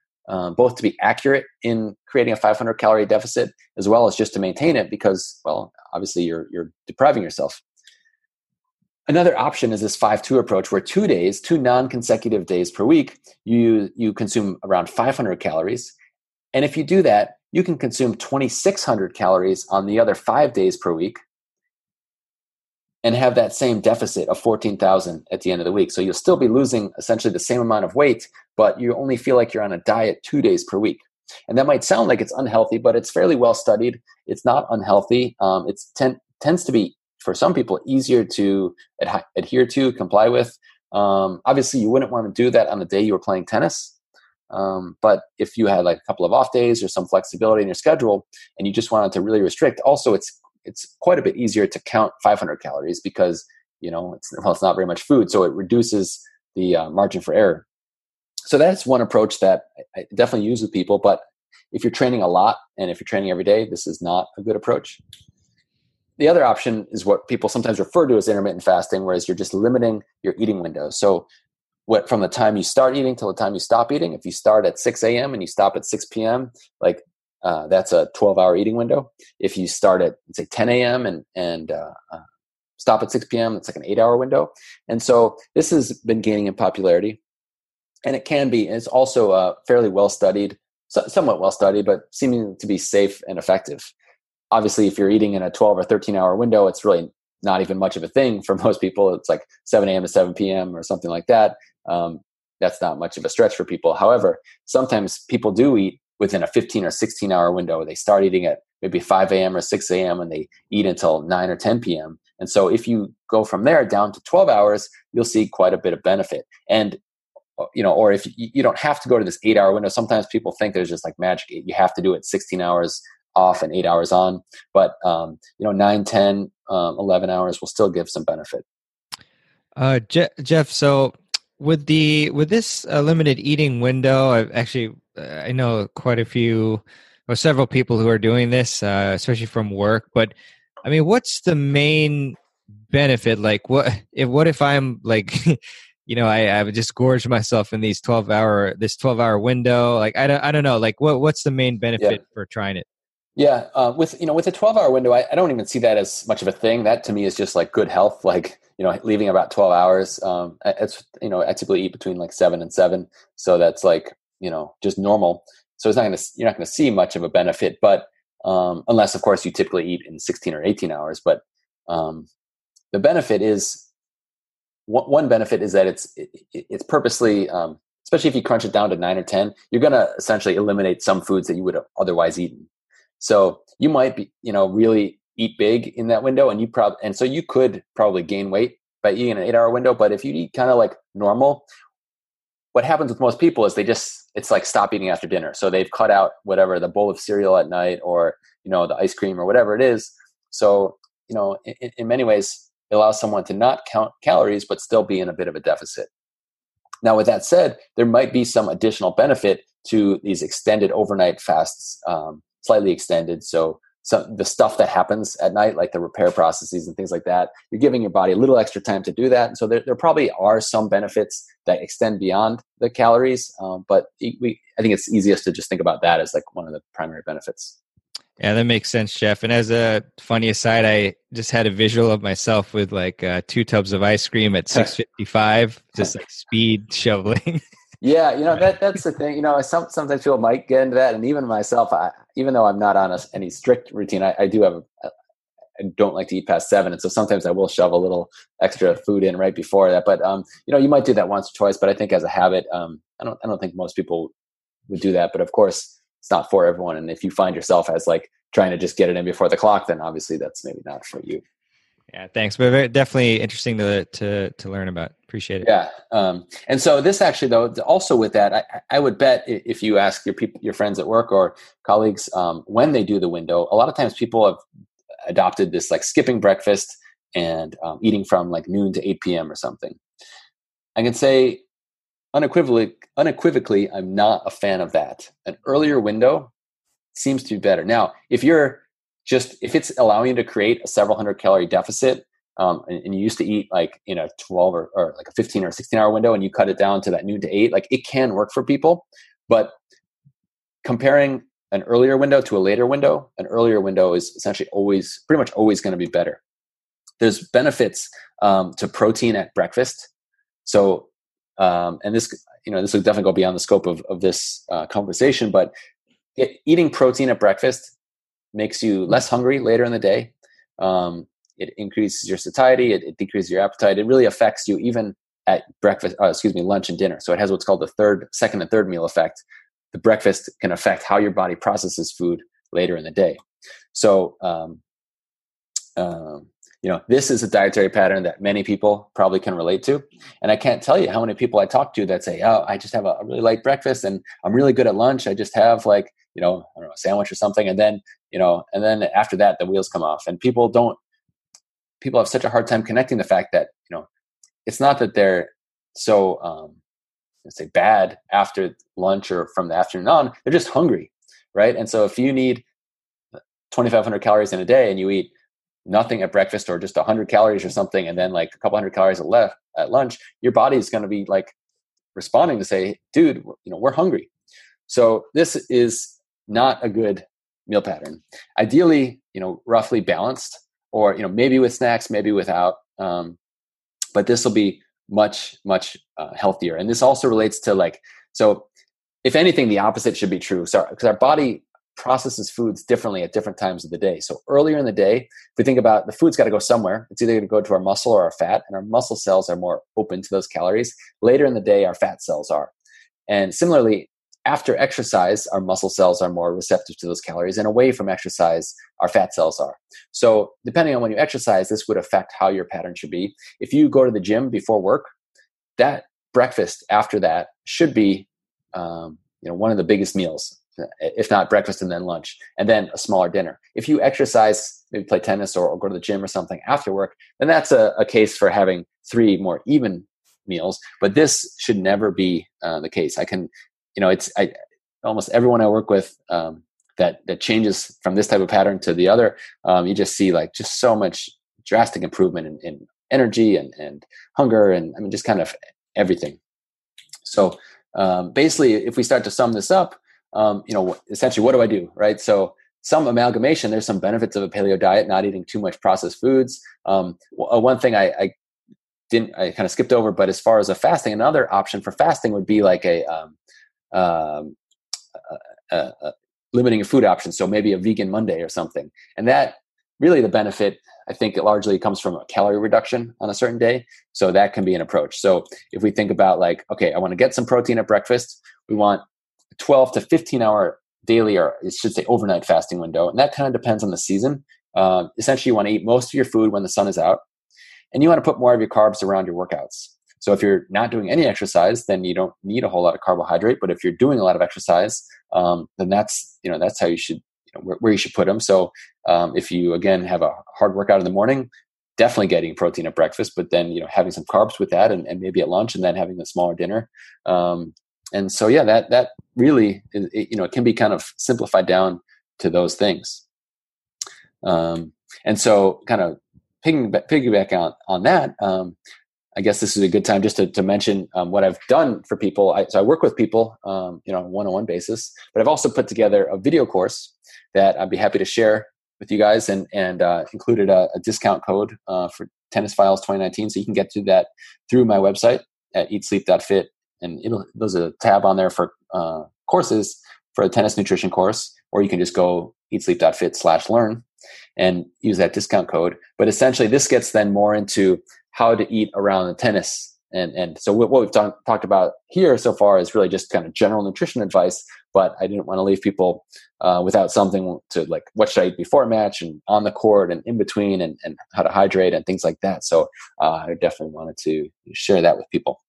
uh, both to be accurate in creating a 500 calorie deficit as well as just to maintain it because well obviously you're you're depriving yourself. Another option is this 5-2 approach where two days two non-consecutive days per week you you consume around 500 calories. And if you do that you can consume 2600 calories on the other five days per week and have that same deficit of 14,000 at the end of the week. So you'll still be losing essentially the same amount of weight, but you only feel like you're on a diet two days per week. And that might sound like it's unhealthy, but it's fairly well studied. It's not unhealthy. Um, it ten- tends to be, for some people, easier to ad- adhere to, comply with. Um, obviously, you wouldn't want to do that on the day you were playing tennis. Um, but if you had like a couple of off days or some flexibility in your schedule and you just wanted to really restrict, also it's it's quite a bit easier to count 500 calories because you know it's well it's not very much food so it reduces the uh, margin for error. So that's one approach that i definitely use with people but if you're training a lot and if you're training every day this is not a good approach. The other option is what people sometimes refer to as intermittent fasting whereas you're just limiting your eating window so what from the time you start eating till the time you stop eating if you start at 6 a.m and you stop at 6 p.m like uh, that's a 12 hour eating window. If you start at say 10 a.m. and and uh, uh, stop at 6 p.m., it's like an eight hour window. And so this has been gaining in popularity, and it can be. It's also uh, fairly well studied, so, somewhat well studied, but seeming to be safe and effective. Obviously, if you're eating in a 12 or 13 hour window, it's really not even much of a thing for most people. It's like 7 a.m. to 7 p.m. or something like that. Um, that's not much of a stretch for people. However, sometimes people do eat within a 15 or 16 hour window. They start eating at maybe 5 a.m. or 6 a.m. and they eat until 9 or 10 p.m. And so if you go from there down to 12 hours, you'll see quite a bit of benefit. And uh, you know, or if you don't have to go to this eight hour window, sometimes people think there's just like magic. You have to do it 16 hours off and eight hours on. But, um, you know, 9, 10, um, 11 hours will still give some benefit. Uh, Je- Jeff, so with the with this uh, limited eating window, I've actually I know quite a few or several people who are doing this, uh, especially from work. But I mean, what's the main benefit? Like, what if what if I'm like, you know, I I would just gorge myself in these twelve hour this twelve hour window. Like, I don't I don't know. Like, what what's the main benefit yeah. for trying it? Yeah, uh, with you know with a twelve hour window, I, I don't even see that as much of a thing. That to me is just like good health. Like you know, leaving about twelve hours. Um, it's you know I typically eat between like seven and seven, so that's like you know just normal. So it's not going to you're not going to see much of a benefit, but um, unless of course you typically eat in 16 or 18 hours. But um, the benefit is one benefit is that it's it's purposely, um, especially if you crunch it down to nine or 10, you're going to essentially eliminate some foods that you would have otherwise eaten. So you might be you know really eat big in that window, and you probably and so you could probably gain weight by eating an eight hour window. But if you eat kind of like normal, what happens with most people is they just it's like stop eating after dinner. So they've cut out whatever the bowl of cereal at night or you know the ice cream or whatever it is. So you know in, in many ways it allows someone to not count calories but still be in a bit of a deficit. Now with that said there might be some additional benefit to these extended overnight fasts um, slightly extended. So some the stuff that happens at night, like the repair processes and things like that. You're giving your body a little extra time to do that, and so there, there probably are some benefits that extend beyond the calories. Um, but we, I think it's easiest to just think about that as like one of the primary benefits. Yeah, that makes sense, Jeff. And as a funny aside, I just had a visual of myself with like uh, two tubs of ice cream at 6:55, just like speed shoveling. Yeah, you know that that's the thing. You know, some, sometimes people might get into that, and even myself, I, even though I'm not on a, any strict routine, I, I do have. A, I don't like to eat past seven, and so sometimes I will shove a little extra food in right before that. But um, you know, you might do that once or twice, but I think as a habit, um, I don't. I don't think most people would do that. But of course, it's not for everyone. And if you find yourself as like trying to just get it in before the clock, then obviously that's maybe not for you. Yeah, thanks. But very, definitely interesting to to to learn about. Appreciate it. Yeah, um, and so this actually though, also with that, I, I would bet if you ask your people, your friends at work or colleagues um, when they do the window, a lot of times people have adopted this like skipping breakfast and um, eating from like noon to eight p.m. or something. I can say unequivocally, unequivocally, I'm not a fan of that. An earlier window seems to be better. Now, if you're just if it's allowing you to create a several hundred calorie deficit um, and, and, you used to eat like in a 12 or, or like a 15 or 16 hour window and you cut it down to that noon to eight like it can work for people. But comparing an earlier window to a later window an earlier window is essentially always pretty much always going to be better. There's benefits um, to protein at breakfast. So um, and this you know this will definitely go beyond the scope of, of this uh, conversation but it, eating protein at breakfast makes you less hungry later in the day. Um, it increases your satiety. It, it, decreases your appetite. It really affects you even at breakfast. Uh, excuse me, lunch and dinner. So it has what's called the third, second, and third meal effect. The breakfast can affect how your body processes food later in the day. So, um, um, you know, this is a dietary pattern that many people probably can relate to. And I can't tell you how many people I talk to that say, "Oh, I just have a really light breakfast, and I'm really good at lunch. I just have like you know, I don't know, a sandwich or something. And then, you know, and then after that, the wheels come off. And people don't, people have such a hard time connecting the fact that, you know, it's not that they're so, um, let's say bad after lunch or from the afternoon on, they're just hungry. Right. And so if you need 2,500 calories in a day and you eat nothing at breakfast or just 100 calories or something, and then like a couple hundred calories at left at lunch, your body is going to be like responding to say, dude, you know, we're hungry. So this is not a good meal pattern. Ideally, you know, roughly balanced, or you know, maybe with snacks, maybe without. Um, but this will be much much uh, healthier. And this also relates to like so. If anything, the opposite should be true. So because our body processes foods differently at different times of the day. So earlier in the day, if we think about the food's got to go somewhere, it's either going to go to our muscle or our fat, and our muscle cells are more open to those calories. Later in the day, our fat cells are. And similarly, after exercise, our muscle cells are more receptive to those calories, and away from exercise, our fat cells are. So, depending on when you exercise, this would affect how your pattern should be. If you go to the gym before work, that breakfast after that should be, um, you know, one of the biggest meals, if not breakfast and then lunch, and then a smaller dinner. If you exercise, maybe play tennis or, or go to the gym or something after work, then that's a, a case for having three more even meals. But this should never be uh, the case. I can you know, it's I, almost everyone I work with um, that that changes from this type of pattern to the other. Um, you just see like just so much drastic improvement in, in energy and and hunger and I mean just kind of everything. So um, basically, if we start to sum this up, um, you know, essentially, what do I do, right? So some amalgamation. There's some benefits of a paleo diet, not eating too much processed foods. Um, uh, one thing I, I didn't, I kind of skipped over, but as far as a fasting, another option for fasting would be like a um, uh, uh, limiting your food options. So maybe a vegan Monday or something. And that really the benefit, I think it largely comes from a calorie reduction on a certain day. So that can be an approach. So if we think about like, okay, I want to get some protein at breakfast, we want 12 to 15 hour daily or it should say overnight fasting window. And that kind of depends on the season. Uh, essentially, you want to eat most of your food when the sun is out, and you want to put more of your carbs around your workouts. So if you're not doing any exercise, then you don't need a whole lot of carbohydrate. But if you're doing a lot of exercise, um, then that's you know that's how you should you know, where, where, you should put them. So um, if you again have a hard workout in the morning, definitely getting protein at breakfast, but then you know having some carbs with that, and, and maybe at lunch, and then having a smaller dinner. Um, and so yeah, that that really it, you know it can be kind of simplified down to those things. Um, and so kind of piggyback, piggyback on on that. Um, I guess this is a good time just to, to mention um, what I've done for people. I, so I work with people, um, you know, on a one-on-one basis, but I've also put together a video course that I'd be happy to share with you guys, and and uh, included a, a, discount code uh, for Tennis Files 2019. So you can get to that through my website at eatsleep.fit, and there's a tab on there for uh, courses for a tennis nutrition course, or you can just go eatsleep.fit slash learn and use that discount code. But essentially, this gets then more into how to eat around the tennis. And, and so what, we've done, talked about here so far is really just kind of general nutrition advice, but I didn't want to leave people uh, without something to like, what should I eat before a match and on the court and in between and, and how to hydrate and things like that. So uh, I definitely wanted to share that with people.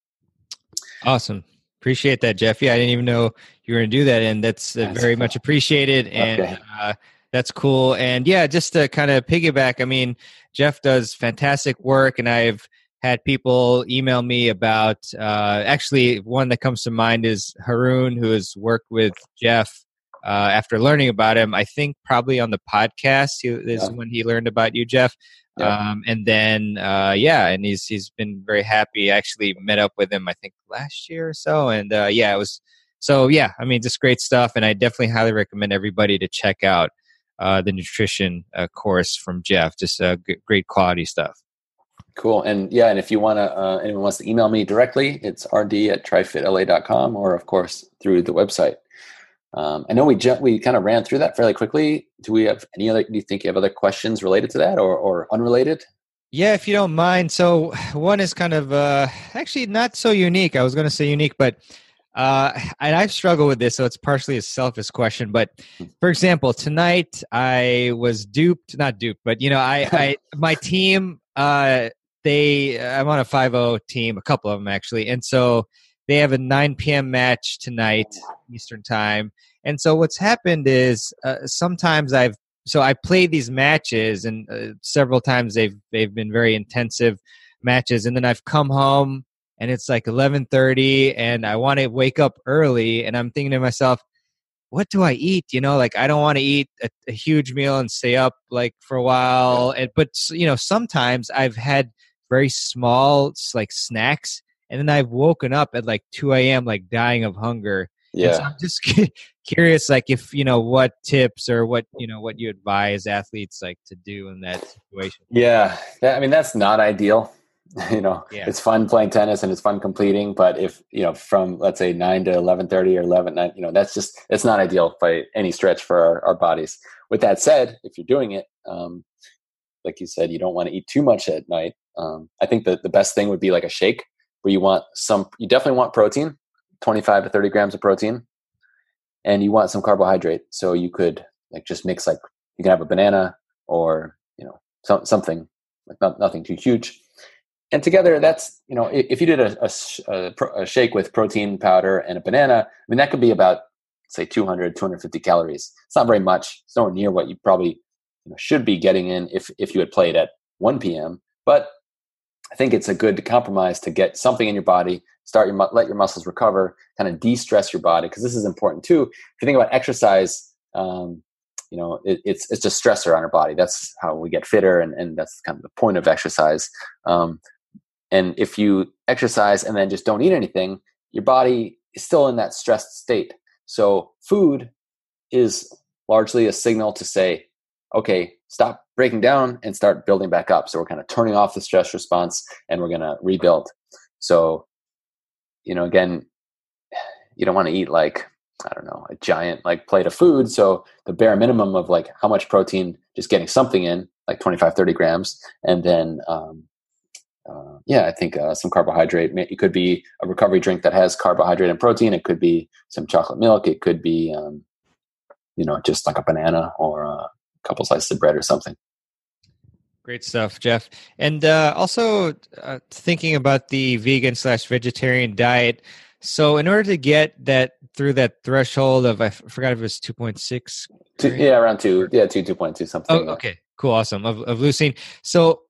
Awesome. Appreciate that, Jeff. Yeah, I didn't even know you were going to do that. And that's, uh, very much appreciated. And okay. Uh, that's cool. And yeah, just to kind of piggyback, I mean, Jeff does fantastic work, and I've had people email me about uh, actually one that comes to mind is Haroon, who has worked with Jeff. Uh, after learning about him, I think probably on the podcast he, is yeah. when he learned about you, Jeff. Yeah. Um, and then, uh, yeah, and he's he's been very happy. I actually met up with him, I think last year or so, and uh, yeah, it was so. Yeah, I mean, just great stuff, and I definitely highly recommend everybody to check out uh, the nutrition uh, course from Jeff. Just uh, g- great quality stuff. Cool. And yeah, and if you want to, uh, anyone wants to email me directly, it's rd at trifitla.com or, of course, through the website. Um, I know we ju- we kind of ran through that fairly quickly. Do we have any other? Do you think you have other questions related to that or, or unrelated? Yeah, if you don't mind. So one is kind of uh, actually not so unique. I was going to say unique, but uh, and I've struggled with this, so it's partially a selfish question. But for example, tonight I was duped, not duped, but you know, I, I my team, uh, they, I'm on a 5-0 team, a couple of them actually, and so they have a 9 p.m. match tonight Eastern time. And so what's happened is uh, sometimes I've so I played these matches, and uh, several times they've they've been very intensive matches, and then I've come home and it's like 11:30 and I want to wake up early and I'm thinking to myself what do I eat? You know like I don't want to eat a, a, huge meal and stay up like for a while and but you know sometimes I've had very small like snacks and then I've woken up at like 2 a.m. like dying of hunger yeah so I'm just curious like if you know what tips or what you know what you advise athletes like to do in that situation. Yeah I mean that's not ideal you know yeah. it's fun playing tennis and it's fun completing but if you know from let's say 9 to 11.30 or 11 9, you know that's just it's not ideal by any stretch for our, our bodies with that said if you're doing it um, like you said you don't want to eat too much at night um, i think that the best thing would be like a shake where you want some you definitely want protein 25 to 30 grams of protein and you want some carbohydrate. So you could like just mix like you can have a banana or you know some, something like not, nothing too huge. And together, that's you know if you did a, a, a, shake with protein powder and a banana, I mean that could be about say 200 250 calories. It's not very much. It's nowhere near what you probably you know, should be getting in if if you had played at 1 p.m. But I think it's a good compromise to get something in your body, start your let your muscles recover, kind of de-stress your body because this is important too. If you think about exercise, um, you know it, it's it's a stressor on our body. That's how we get fitter, and and that's kind of the point of exercise. Um, and if you exercise and then just don't eat anything, your body is still in that stressed state. So food is largely a signal to say, okay, stop breaking down and start building back up. So we're kind of turning off the stress response and we're going to rebuild. So, you know, again, you don't want to eat like, I don't know, a giant like plate of food. So the bare minimum of like how much protein, just getting something in, like 25, 30 grams. And then, um, uh, yeah, I think uh, some carbohydrate. It could be a recovery drink that has carbohydrate and protein. It could be some chocolate milk. It could be, um, you know, just like a banana or a couple slices of bread or something. Great stuff, Jeff. And uh, also uh, thinking about the vegan slash vegetarian diet. So, in order to get that through that threshold of, I forgot if it was 2.6. yeah, around two. Yeah, two, 2.2, something. Oh, okay, cool, awesome. Of, of leucine. So,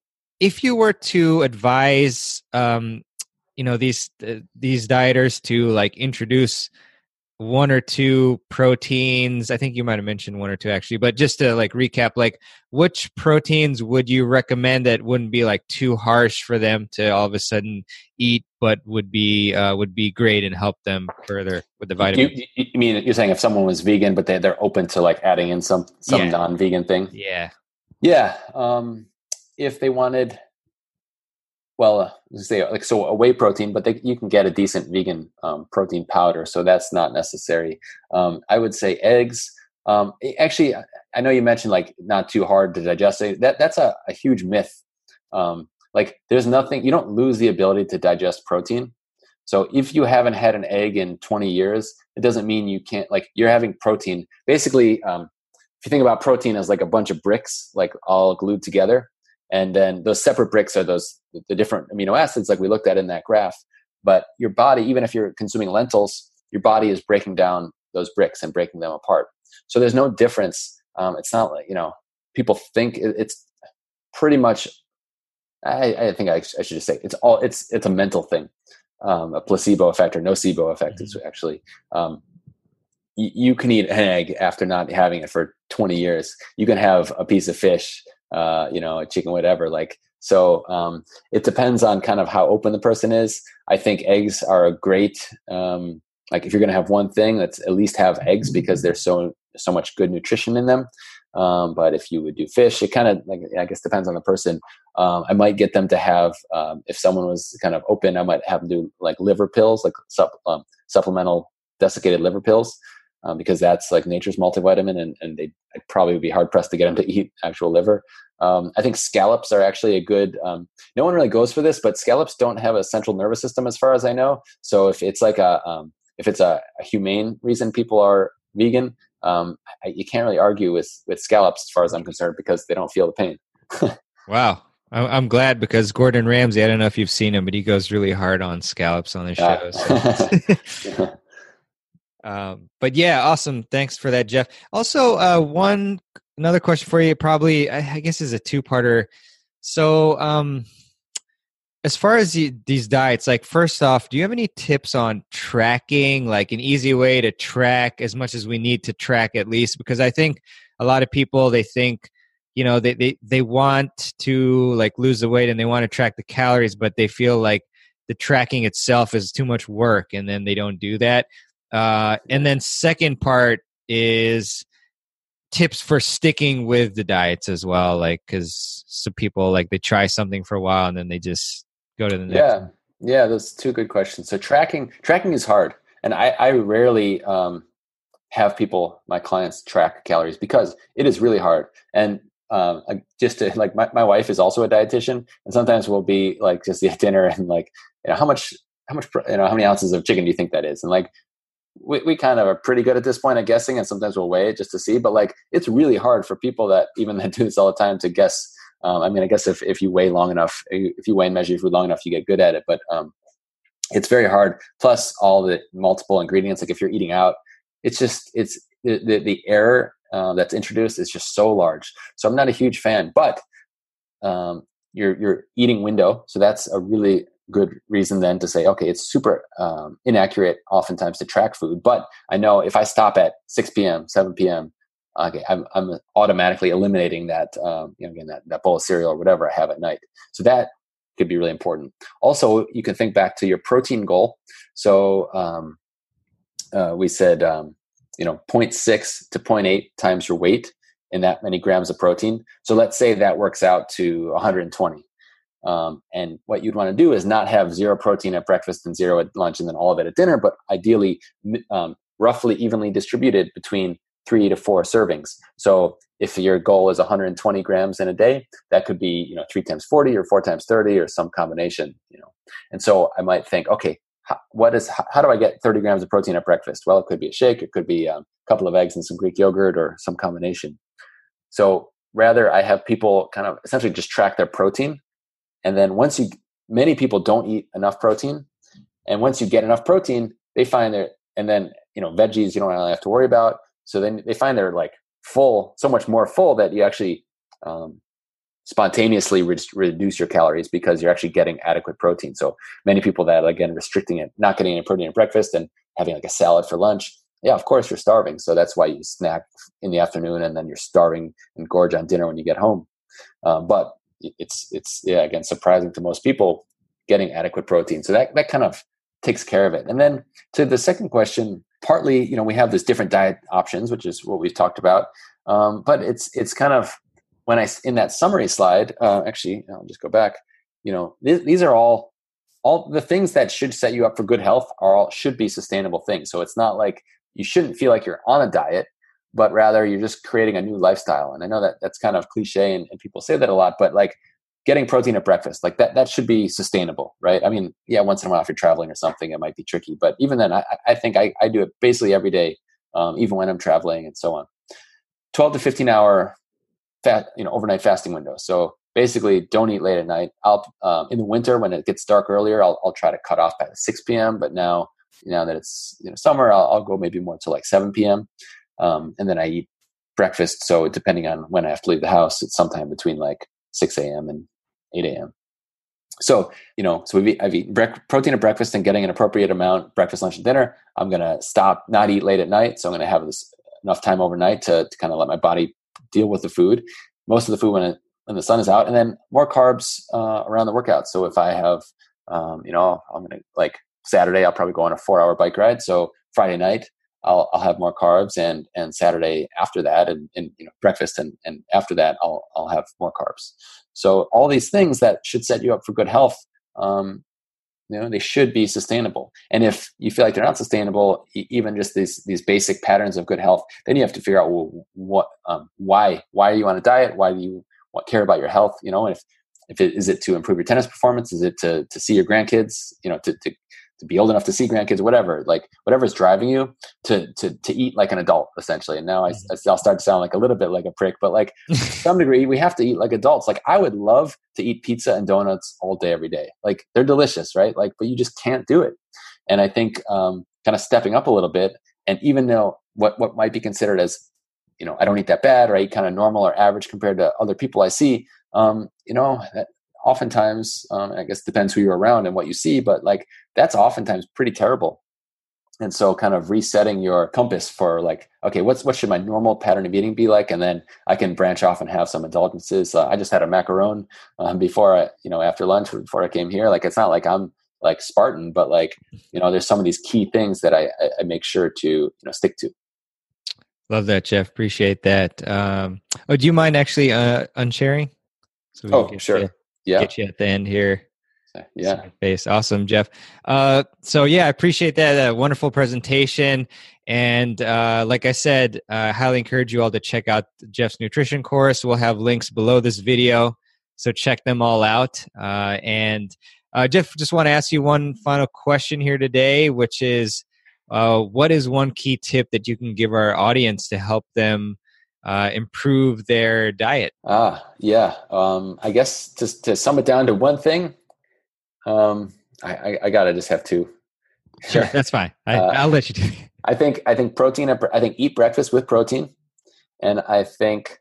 if you were to advise um, you know these uh, these dieters to like introduce one or two proteins i think you might have mentioned one or two actually but just to like recap like which proteins would you recommend that wouldn't be like too harsh for them to all of a sudden eat but would be uh, would be great and help them further with the vitamins? you, you, mean you're saying if someone was vegan but they, they're open to like adding in some some yeah. non-vegan thing? Yeah. Yeah um if they wanted well, uh, say like so a whey protein, but they, you can get a decent vegan um, protein powder, so that's not necessary. Um, I would say eggs. Um, actually, I know you mentioned like not too hard to digest. That that's a, a huge myth. Um, like there's nothing you don't lose the ability to digest protein. So if you haven't had an egg in 20 years, it doesn't mean you can't like you're having protein. Basically, um, if you think about protein as like a bunch of bricks, like all glued together, and then those separate bricks are those the different amino acids like we looked at in that graph. But your body even if you're consuming lentils your body is breaking down those bricks and breaking them apart. So there's no difference. Um, it's not like you know people think it's pretty much i, I think I, I, should just say it's all it's it's a mental thing. Um, a placebo effect or nocebo effect mm-hmm. is actually um, you, you can eat an egg after not having it for 20 years. You can have a piece of fish uh, you know, chicken, whatever. Like, so um, it depends on kind of how open the person is. I think eggs are a great, um, like if you're going to have one thing, let's at least have eggs because there's so so much good nutrition in them. Um, but if you would do fish, it kind of like I guess depends on the person. Um, I might get them to have um, if someone was kind of open, I might have them do like liver pills, like sup, um, supplemental desiccated liver pills um, because that's like nature's multivitamin, and, and they I'd probably would be hard pressed to get them to eat actual liver. Um, I think scallops are actually a good. Um, no one really goes for this, but scallops don't have a central nervous system, as far as I know. So if it's like a um, if it's a, a, humane reason people are vegan, um, I, you can't really argue with with scallops, as far as I'm concerned, because they don't feel the pain. wow, I'm glad because Gordon Ramsay. I don't know if you've seen him, but he goes really hard on scallops on his show. So. Um, but yeah, awesome. Thanks for that, Jeff. Also, uh, one another question for you, probably I, I guess is a two parter. So, um, as far as the, these diets, like first off, do you have any tips on tracking, like an easy way to track as much as we need to track at least? Because I think a lot of people they think you know they, they they want to like lose the weight and they want to track the calories but they feel like the tracking itself is too much work and then they don't do that uh, and then second part is tips for sticking with the diets as well like because some people like they try something for a while and then they just go to the next yeah. Yeah those two good questions. So tracking tracking is hard and i i rarely um have people my clients track calories because it is really hard. And um, just to like my, my wife is also a dietitian and sometimes we'll be like just at dinner and like you know how much how much you know how many ounces of chicken do you think that is? And like we, we kind of are pretty good at this point at guessing, and sometimes we'll weigh it just to see. But like, it's really hard for people that even that do this all the time to guess. Um, I mean, I guess if if you weigh long enough, if you weigh and measure your food long enough, you get good at it. But um, it's very hard. Plus, all the multiple ingredients. Like if you're eating out, it's just it's the the, the error uh, that's introduced is just so large. So I'm not a huge fan, but um, your your eating window. So that's a really good reason then to say, okay, it's super um, inaccurate oftentimes to track food. But I know if I stop at 6 p.m., 7 p.m., okay, I'm, I'm automatically eliminating that, um, you know, again, that, that bowl of cereal or whatever I have at night. So that could be really important. Also, you can think back to your protein goal. So um, uh, we said, um, you know, 0.6 to 0.8 times your weight in that many grams of protein. So let's say that works out to 120. Um, and what you'd want to do is not have zero protein at breakfast and zero at lunch and then all of it at dinner, but ideally um, roughly evenly distributed between three to four servings. So if your goal is 120 grams in a day, that could be you know three times 40 or four times 30 or some combination. You know, and so I might think, okay, what is how do I get 30 grams of protein at breakfast? Well, it could be a shake, it could be um, a couple of eggs and some Greek yogurt or some combination. So rather, I have people kind of essentially just track their protein and then once you, many people don't eat enough protein. And once you get enough protein, they find that, and then, you know, veggies you don't really have to worry about. So then they find they're like full, so much more full that you actually um, spontaneously re- reduce your calories because you're actually getting adequate protein. So many people that, again, restricting it, not getting any protein at breakfast and having like a salad for lunch, yeah, of course you're starving. So that's why you snack in the afternoon and then you're starving and gorge on dinner when you get home. Um, but it's it's yeah again surprising to most people getting adequate protein. So that that kind of takes care of it. And then to the second question, partly you know we have these different diet options, which is what we've talked about. Um, but it's it's kind of when I in that summary slide. Uh, actually, I'll just go back. You know, th- these are all all the things that should set you up for good health are all should be sustainable things. So it's not like you shouldn't feel like you're on a diet but rather you're just creating a new lifestyle. And I know that that's kind of cliche and, and people say that a lot, but like getting protein at breakfast, like that, that should be sustainable, right? I mean, yeah, once in a while if you're traveling or something, it might be tricky, but even then, I, I think I, I do it basically every day, um, even when I'm traveling and so on. 12 to 15 hour fat, you know, overnight fasting window. So basically don't eat late at night. I'll, um, in the winter when it gets dark earlier, I'll, I'll try to cut off at 6 p.m. But now, now that it's, you know, summer, I'll, I'll go maybe more to like 7 p.m. Um, and then I eat breakfast. So depending on when I have to leave the house, it's sometime between like 6 a.m. and 8 a.m. So, you know, so we've, I've eaten bre- protein at breakfast and getting an appropriate amount breakfast, lunch, and dinner. I'm going to stop, not eat late at night. So I'm going to have this enough time overnight to, to kind of let my body deal with the food. Most of the food when it, when the sun is out, and then more carbs uh, around the workout. So if I have, um, you know, I'm going to like Saturday, I'll probably go on a four hour bike ride. So Friday night, I'll, I'll have more carbs and and Saturday after that and, and you know breakfast and, and after that I'll I'll have more carbs. So all these things that should set you up for good health, um, you know, they should be sustainable. And if you feel like they're not sustainable, even just these these basic patterns of good health, then you have to figure out well, what um, why why are you on a diet? Why do you want, care about your health? You know, if if it is it to improve your tennis performance, is it to to see your grandkids? You know, to to to be old enough to see grandkids, whatever, like whatever's driving you to to to eat like an adult, essentially. And now I, mm-hmm. I'll start to sound like a little bit like a prick, but like to some degree, we have to eat like adults. Like I would love to eat pizza and donuts all day, every day. Like they're delicious, right? Like, but you just can't do it. And I think um, kind of stepping up a little bit, and even though what what might be considered as you know, I don't eat that bad, or I eat kind of normal or average compared to other people I see. Um, you know, that oftentimes, um, I guess depends who you're around and what you see, but like that's oftentimes pretty terrible. And so, kind of resetting your compass for like, okay, what's what should my normal pattern of eating be like, and then I can branch off and have some indulgences. Uh, I just had a macaron um, before I, you know, after lunch before I came here. Like, it's not like I'm like Spartan, but like, you know, there's some of these key things that I, I make sure to you know stick to. Love that, Jeff. Appreciate that. Um, oh, do you mind actually uh, unsharing? So oh, sure yeah. get you at the end here. Yeah. Face. Awesome, Jeff. Uh, so yeah, I appreciate that. Uh, wonderful presentation. And uh, like I said, I highly encourage you all to check out Jeff's nutrition course. We'll have links below this video. So check them all out. Uh, and uh, Jeff, just want to ask you one final question here today, which is uh, what is one key tip that you can give our audience to help them uh, improve their diet? Ah, yeah. Um, I guess to, to sum it down to one thing, um, I, I, I gotta just have two. Sure, that's fine. I, will uh, let you do. It. I think I think protein. I think eat breakfast with protein, and I think,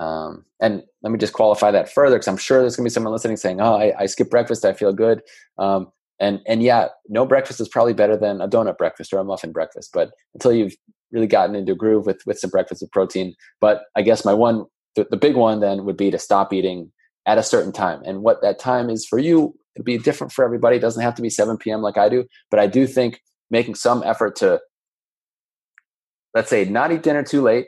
um, and let me just qualify that further because I'm sure there's gonna be someone listening saying, "Oh, I, I skip breakfast. I feel good." Um, and and yeah, no breakfast is probably better than a donut breakfast or a muffin breakfast. But until you've really gotten into a groove with with some breakfast of protein, but I guess my one the, the big one then would be to stop eating at a certain time. And what that time is for you, it'll be different for everybody. It doesn't have to be 7 p.m. like I do, but I do think making some effort to let's say not eat dinner too late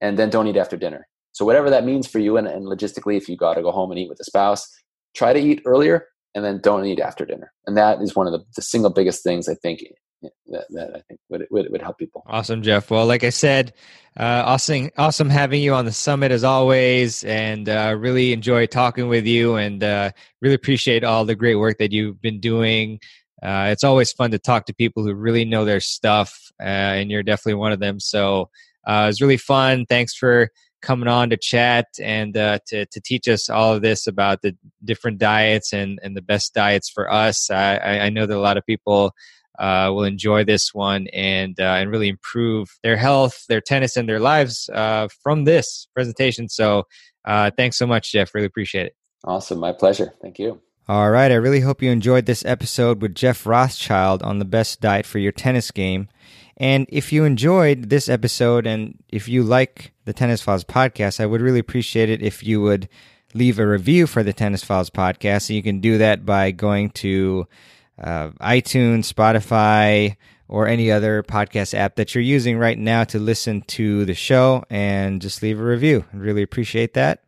and then don't eat after dinner. So whatever that means for you and, and logistically, if you got to go home and eat with a spouse, try to eat earlier and then don't eat after dinner. And that is one of the, the single biggest things I think that, that I think would, would, would help people. Awesome, Jeff. Well, like I said, uh, awesome, awesome having you on the summit as always, and uh, really enjoy talking with you, and uh, really appreciate all the great work that you've been doing. Uh, it's always fun to talk to people who really know their stuff, uh, and you're definitely one of them. So uh, it was really fun. Thanks for coming on to chat and uh, to to teach us all of this about the different diets and and the best diets for us. I, I know that a lot of people. Uh, will enjoy this one and uh, and really improve their health, their tennis, and their lives uh, from this presentation. So, uh, thanks so much, Jeff. Really appreciate it. Awesome, my pleasure. Thank you. All right, I really hope you enjoyed this episode with Jeff Rothschild on the best diet for your tennis game. And if you enjoyed this episode and if you like the Tennis Files podcast, I would really appreciate it if you would leave a review for the Tennis Files podcast. So you can do that by going to uh, iTunes, Spotify, or any other podcast app that you're using right now to listen to the show and just leave a review. I really appreciate that.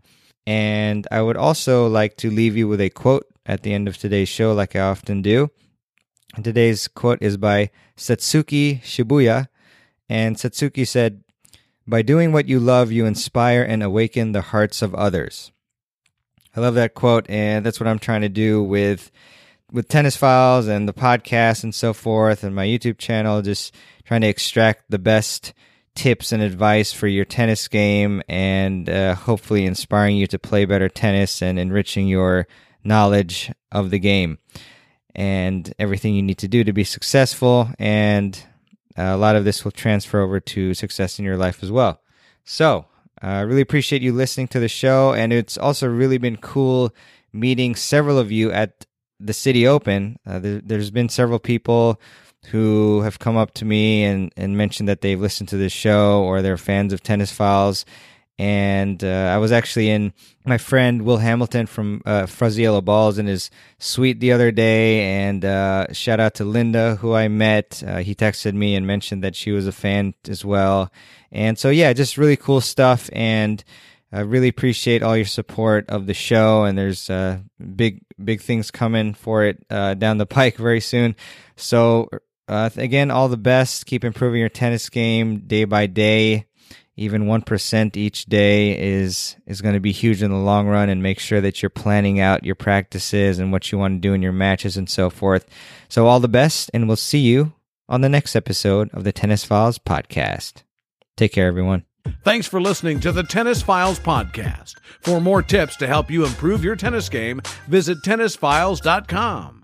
And I would also like to leave you with a quote at the end of today's show, like I often do. Today's quote is by Satsuki Shibuya. And Satsuki said, By doing what you love, you inspire and awaken the hearts of others. I love that quote, and that's what I'm trying to do with with tennis files and the podcast and so forth and my YouTube channel, just trying to extract the best tips and advice for your tennis game and uh, hopefully inspiring you to play better tennis and enriching your knowledge of the game and everything you need to do to be successful. And uh, a lot of this will transfer over to success in your life as well. So, uh, I uh, really appreciate you listening to the show. And it's also really been cool meeting several of you at the Citi Open. Uh, there, has been several people who have come up to me and, and mentioned that they've listened to this show or they're fans of Tennis Files and uh, I was actually in my friend Will Hamilton from uh, Yellow Balls in his suite the other day, and uh, shout out to Linda who I met. Uh, he texted me and mentioned that she was a fan as well, and so yeah, just really cool stuff, and I really appreciate all your support of the show. And there's uh, big big things coming for it uh, down the pike very soon. So uh, again, all the best. Keep improving your tennis game day by day even 1% each day is is going to be huge in the long run and make sure that you're planning out your practices and what you want to do in your matches and so forth. So all the best and we'll see you on the next episode of the Tennis Files podcast. Take care everyone. Thanks for listening to the Tennis Files podcast. For more tips to help you improve your tennis game, visit tennisfiles.com.